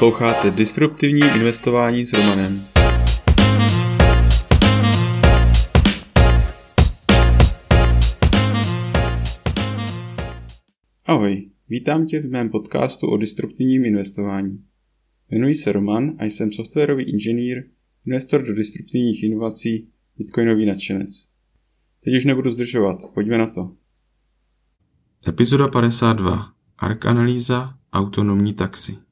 Posloucháte Disruptivní investování s Romanem. Ahoj, vítám tě v mém podcastu o disruptivním investování. Jmenuji se Roman a jsem softwarový inženýr, investor do disruptivních inovací, bitcoinový nadšenec. Teď už nebudu zdržovat, pojďme na to. Epizoda 52. ARK analýza autonomní taxi.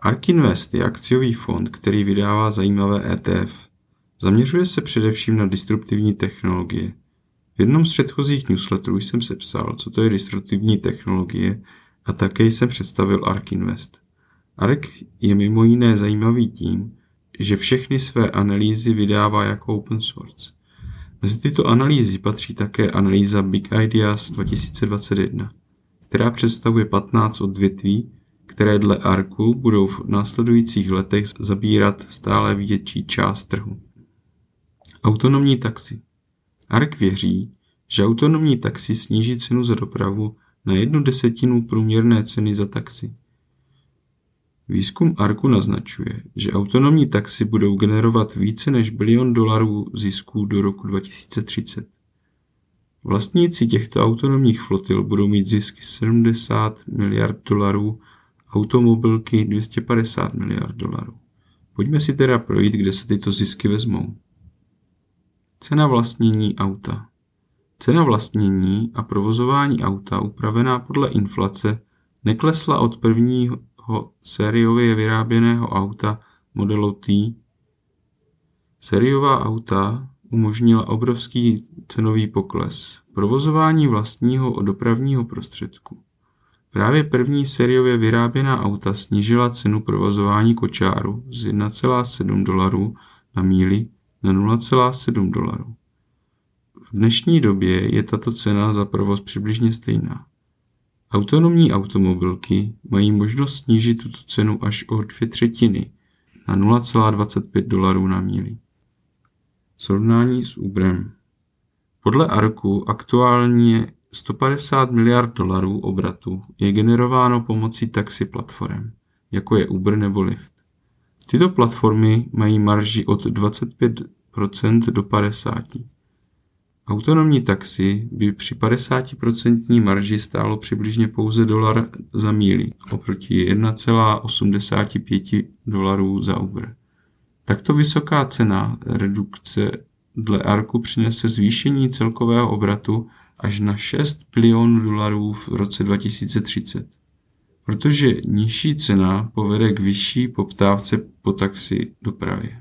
ARK Invest je akciový fond, který vydává zajímavé ETF. Zaměřuje se především na disruptivní technologie. V jednom z předchozích newsletterů jsem sepsal, co to je disruptivní technologie a také jsem představil ARK Invest. ARK je mimo jiné zajímavý tím, že všechny své analýzy vydává jako open source. Mezi tyto analýzy patří také analýza Big Ideas 2021, která představuje 15 odvětví, které dle ARKu budou v následujících letech zabírat stále větší část trhu. Autonomní taxi. ARK věří, že autonomní taxi sníží cenu za dopravu na jednu desetinu průměrné ceny za taxi. Výzkum ARKu naznačuje, že autonomní taxi budou generovat více než bilion dolarů zisků do roku 2030. Vlastníci těchto autonomních flotil budou mít zisky 70 miliard dolarů, automobilky 250 miliard dolarů. Pojďme si teda projít, kde se tyto zisky vezmou. Cena vlastnění auta. Cena vlastnění a provozování auta upravená podle inflace neklesla od prvního sériově vyráběného auta modelu T. Sériová auta umožnila obrovský cenový pokles. Provozování vlastního dopravního prostředku. Právě první sériově vyráběná auta snížila cenu provozování kočáru z 1,7 dolarů na míli na 0,7 dolarů. V dnešní době je tato cena za provoz přibližně stejná. Autonomní automobilky mají možnost snížit tuto cenu až o dvě třetiny na 0,25 dolarů na míli. Srovnání s Uberem. Podle ARKu aktuálně 150 miliard dolarů obratu je generováno pomocí taxi platform, jako je Uber nebo Lyft. Tyto platformy mají marži od 25% do 50%. Autonomní taxi by při 50% marži stálo přibližně pouze dolar za míli oproti 1,85 dolarů za Uber. Takto vysoká cena redukce dle ARKu přinese zvýšení celkového obratu až na 6 bilionů dolarů v roce 2030. Protože nižší cena povede k vyšší poptávce po taxi dopravě.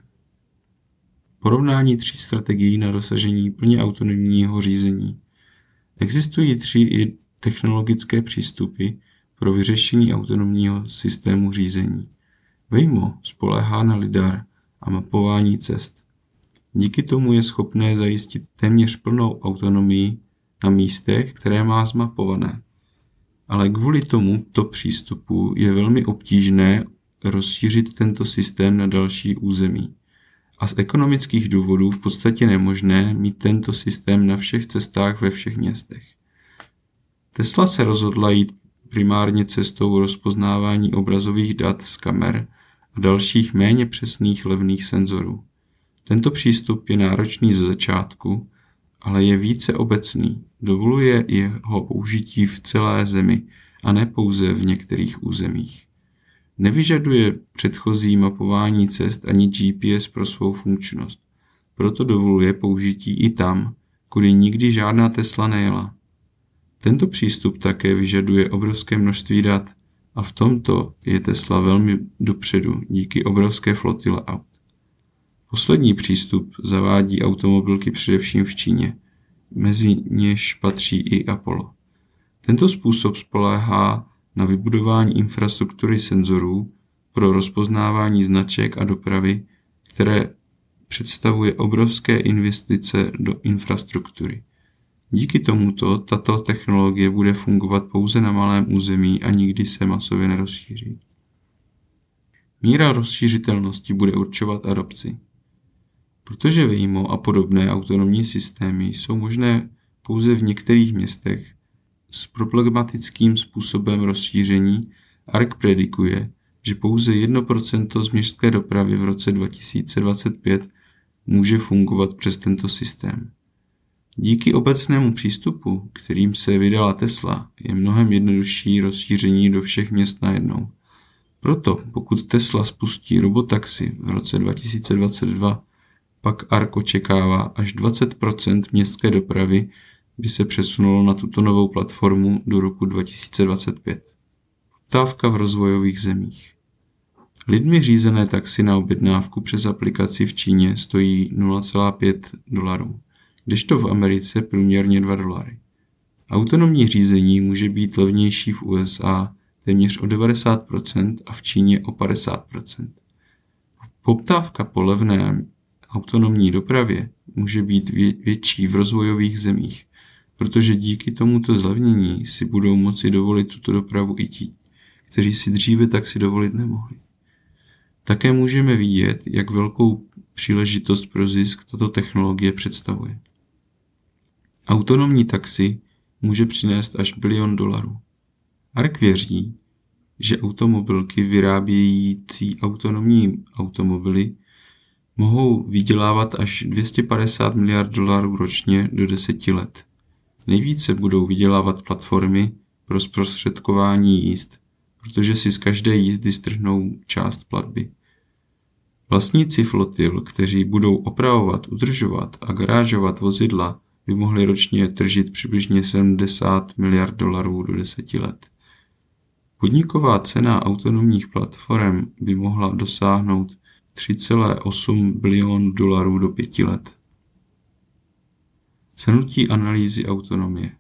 Porovnání tří strategií na dosažení plně autonomního řízení. Existují tři technologické přístupy pro vyřešení autonomního systému řízení. Waymo spoléhá na lidar a mapování cest. Díky tomu je schopné zajistit téměř plnou autonomii na místech, které má zmapované. Ale kvůli tomuto přístupu je velmi obtížné rozšířit tento systém na další území a z ekonomických důvodů v podstatě nemožné mít tento systém na všech cestách ve všech městech. Tesla se rozhodla jít primárně cestou rozpoznávání obrazových dat z kamer a dalších méně přesných levných senzorů. Tento přístup je náročný ze začátku, ale je více obecný, dovoluje jeho použití v celé zemi a ne pouze v některých územích. Nevyžaduje předchozí mapování cest ani GPS pro svou funkčnost, proto dovoluje použití i tam, kudy nikdy žádná Tesla nejela. Tento přístup také vyžaduje obrovské množství dat a v tomto je Tesla velmi dopředu díky obrovské flotile aut. Poslední přístup zavádí automobilky především v Číně, mezi něž patří i Apollo. Tento způsob spoléhá na vybudování infrastruktury senzorů pro rozpoznávání značek a dopravy, které představuje obrovské investice do infrastruktury. Díky tomuto tato technologie bude fungovat pouze na malém území a nikdy se masově nerozšíří. Míra rozšířitelnosti bude určovat adopci. Protože Waymo a podobné autonomní systémy jsou možné pouze v některých městech s problematickým způsobem rozšíření, ARK predikuje, že pouze 1% z městské dopravy v roce 2025 může fungovat přes tento systém. Díky obecnému přístupu, kterým se vydala Tesla, je mnohem jednodušší rozšíření do všech měst najednou. Proto, pokud Tesla spustí robotaxi v roce 2022, pak ARK očekává až 20% městské dopravy by se přesunulo na tuto novou platformu do roku 2025. Poptávka v rozvojových zemích. Lidmi řízené taxi na objednávku přes aplikaci v Číně stojí 0,5 dolarů, kdežto v Americe průměrně 2 dolary. Autonomní řízení může být levnější v USA téměř o 90% a v Číně o 50%. Poptávka po levné autonomní dopravě může být větší v rozvojových zemích, protože díky tomuto zlevnění si budou moci dovolit tuto dopravu i ti, kteří si dříve tak si dovolit nemohli. Také můžeme vidět, jak velkou příležitost pro zisk tato technologie představuje. Autonomní taxi může přinést až bilion dolarů. ARK věří, že automobilky vyrábějící autonomní automobily mohou vydělávat až 250 miliard dolarů ročně do deseti let. Nejvíce budou vydělávat platformy pro zprostředkování jízd, protože si z každé jízdy strhnou část platby. Vlastníci flotil, kteří budou opravovat, udržovat a garážovat vozidla, by mohli ročně tržit přibližně 70 miliard dolarů do deseti let. Podniková cena autonomních platform by mohla dosáhnout 3,8 bilion dolarů do pěti let. Shrnutí analýzy autonomie.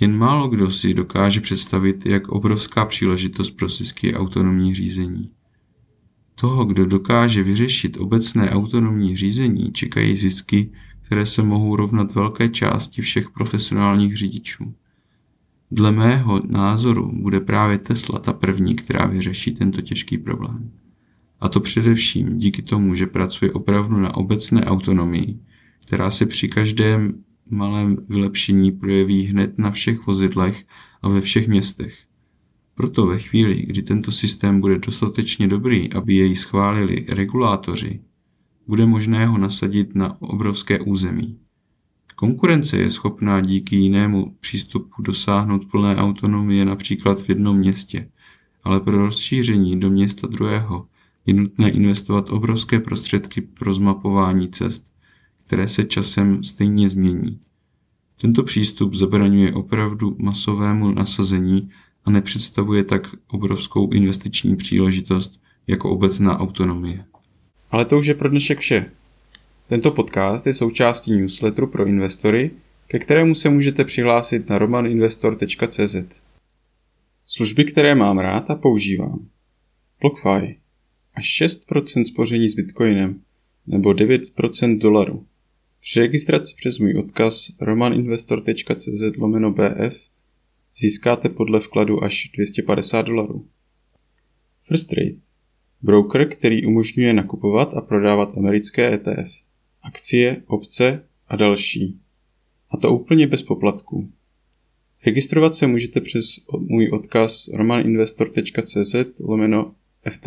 Jen málo kdo si dokáže představit, jak obrovská příležitost pro zisky je autonomní řízení. Toho, kdo dokáže vyřešit obecné autonomní řízení, čekají zisky, které se mohou rovnat velké části všech profesionálních řidičů. Dle mého názoru bude právě Tesla ta první, která vyřeší tento těžký problém. A to především díky tomu, že pracuje opravdu na obecné autonomii, která se při každém malém vylepšení projeví hned na všech vozidlech a ve všech městech. Proto ve chvíli, kdy tento systém bude dostatečně dobrý, aby jej schválili regulátoři, bude možné ho nasadit na obrovské území. Konkurence je schopná díky jinému přístupu dosáhnout plné autonomie například v jednom městě, ale pro rozšíření do města druhého je nutné investovat obrovské prostředky pro zmapování cest, které se časem stejně změní. Tento přístup zabraňuje opravdu masovému nasazení a nepředstavuje tak obrovskou investiční příležitost jako obecná autonomie. Ale to už je pro dnešek vše. Tento podcast je součástí newsletteru pro investory, ke kterému se můžete přihlásit na romaninvestor.cz. Služby, které mám rád a používám. BlockFi. Až 6% spoření s Bitcoinem nebo 9% dolaru. Při registraci přes můj odkaz romaninvestor.cz lomeno BF získáte podle vkladu až 250 dolarů. First Trade. Broker, který umožňuje nakupovat a prodávat americké ETF, akcie, opce a další. A to úplně bez poplatků. Registrovat se můžete přes můj odkaz romaninvestor.cz lomeno FT.